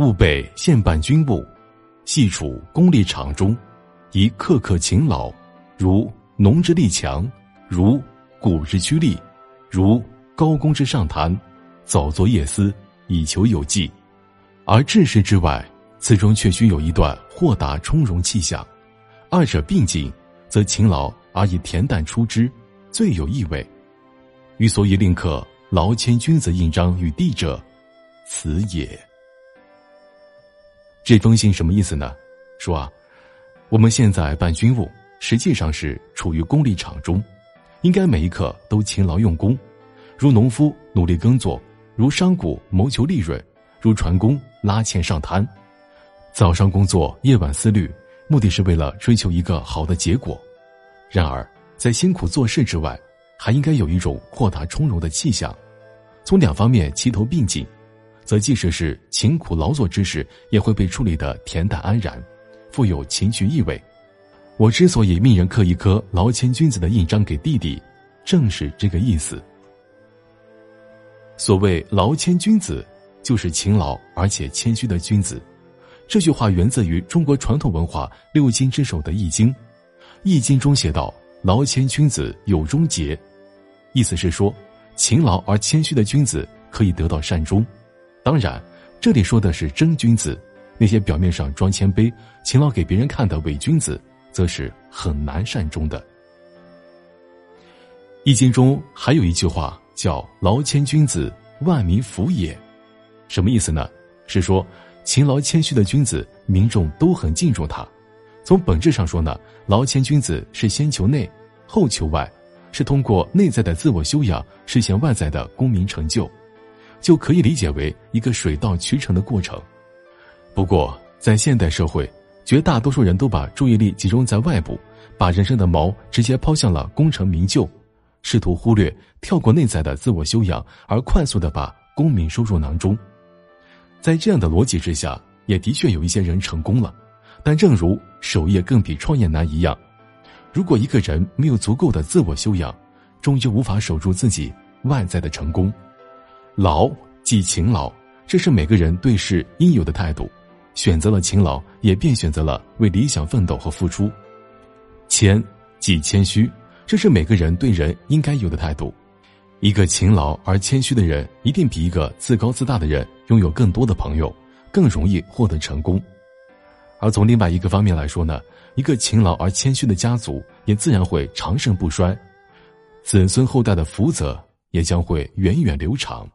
吾辈现办军务，系处功利场中，宜刻刻勤劳，如农之力强，如谷之趋利，如高公之上谈，早作夜思，以求有绩。而治世之外，此中却需有一段豁达充容气象。二者并进，则勤劳而以恬淡出之，最有意味。予所以令刻劳谦君子印章与地者，此也。这封信什么意思呢？说啊，我们现在办军务，实际上是处于功利场中，应该每一刻都勤劳用功，如农夫努力耕作，如商贾谋求利润，如船工拉纤上滩，早上工作，夜晚思虑。目的是为了追求一个好的结果，然而在辛苦做事之外，还应该有一种豁达从容的气象。从两方面齐头并进，则即使是勤苦劳作之事，也会被处理得恬淡安然，富有情趣意味。我之所以命人刻一颗劳谦君子的印章给弟弟，正是这个意思。所谓劳谦君子，就是勤劳而且谦虚的君子。这句话源自于中国传统文化六经之首的《易经》，《易经》中写道：“劳谦君子有终节”，意思是说，勤劳而谦虚的君子可以得到善终。当然，这里说的是真君子，那些表面上装谦卑、勤劳给别人看的伪君子，则是很难善终的。《易经》中还有一句话叫“劳谦君子，万民服也”，什么意思呢？是说。勤劳谦虚的君子，民众都很敬重他。从本质上说呢，劳谦君子是先求内，后求外，是通过内在的自我修养实现外在的功名成就，就可以理解为一个水到渠成的过程。不过，在现代社会，绝大多数人都把注意力集中在外部，把人生的锚直接抛向了功成名就，试图忽略跳过内在的自我修养，而快速的把功名收入囊中。在这样的逻辑之下，也的确有一些人成功了，但正如守业更比创业难一样，如果一个人没有足够的自我修养，终究无法守住自己外在的成功。劳即勤劳，这是每个人对事应有的态度。选择了勤劳，也便选择了为理想奋斗和付出。谦即谦虚，这是每个人对人应该有的态度。一个勤劳而谦虚的人，一定比一个自高自大的人拥有更多的朋友，更容易获得成功。而从另外一个方面来说呢，一个勤劳而谦虚的家族，也自然会长盛不衰，子孙后代的福泽也将会源远流长。